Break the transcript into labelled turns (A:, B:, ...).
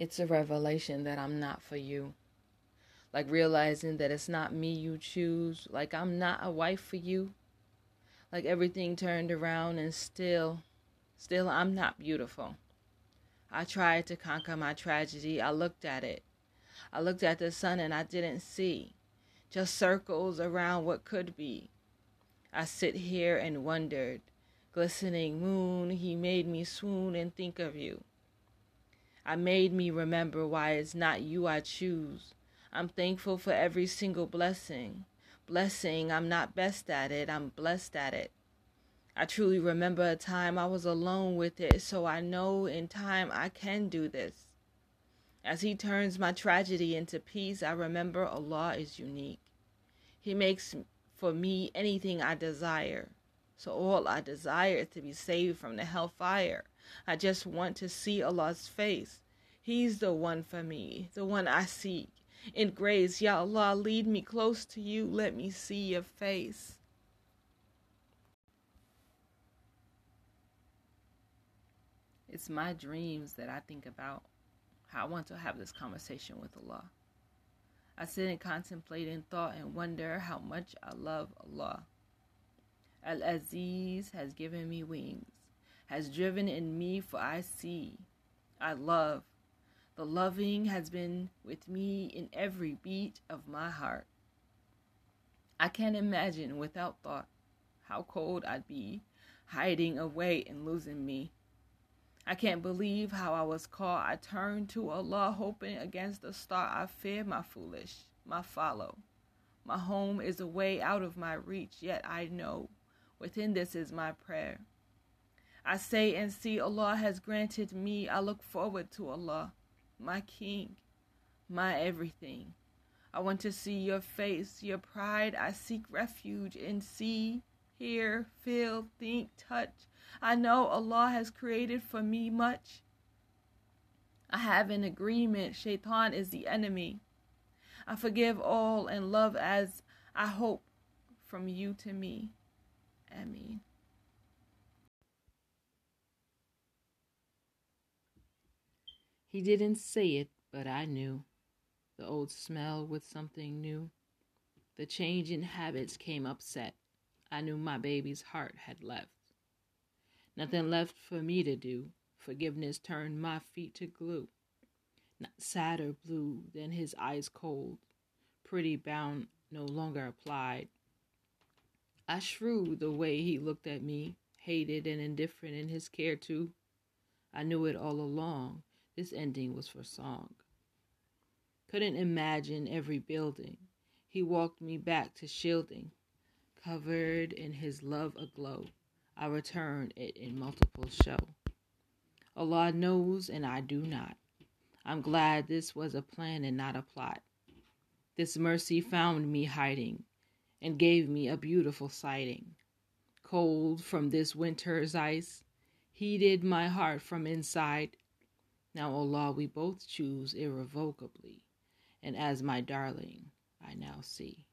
A: It's a revelation that I'm not for you. Like realizing that it's not me you choose. Like I'm not a wife for you. Like everything turned around and still, still I'm not beautiful. I tried to conquer my tragedy. I looked at it. I looked at the sun and I didn't see. Just circles around what could be. I sit here and wondered. Glistening moon, he made me swoon and think of you. I made me remember why it's not you I choose. I'm thankful for every single blessing. Blessing, I'm not best at it, I'm blessed at it. I truly remember a time I was alone with it, so I know in time I can do this. As He turns my tragedy into peace, I remember Allah is unique. He makes for me anything I desire. So all I desire is to be saved from the hellfire. I just want to see Allah's face. He's the one for me, the one I seek. In grace, Ya Allah, lead me close to you. Let me see your face. It's my dreams that I think about how I want to have this conversation with Allah. I sit and contemplate in thought and wonder how much I love Allah. Al Aziz has given me wings, has driven in me, for I see. I love. The loving has been with me in every beat of my heart. I can't imagine without thought how cold I'd be, hiding away and losing me. I can't believe how I was caught. I turned to Allah, hoping against the star. I fear my foolish, my follow. My home is a way out of my reach, yet I know within this is my prayer. I say and see Allah has granted me. I look forward to Allah, my King, my everything. I want to see your face, your pride. I seek refuge in see, hear, feel, think, touch I know Allah has created for me much. I have an agreement. Shaitan is the enemy. I forgive all and love as I hope from you to me. Ameen. He didn't say it, but I knew. The old smell with something new. The change in habits came upset. I knew my baby's heart had left. Nothing left for me to do. Forgiveness turned my feet to glue. Not sadder blue than his eyes cold. Pretty bound no longer applied. I shrewd the way he looked at me, hated and indifferent in his care too. I knew it all along. This ending was for song. Couldn't imagine every building. He walked me back to shielding, covered in his love aglow. I returned it in multiple show. Allah knows and I do not. I'm glad this was a plan and not a plot. This mercy found me hiding and gave me a beautiful sighting. Cold from this winter's ice heated my heart from inside. Now, O Allah, we both choose irrevocably, and as my darling, I now see.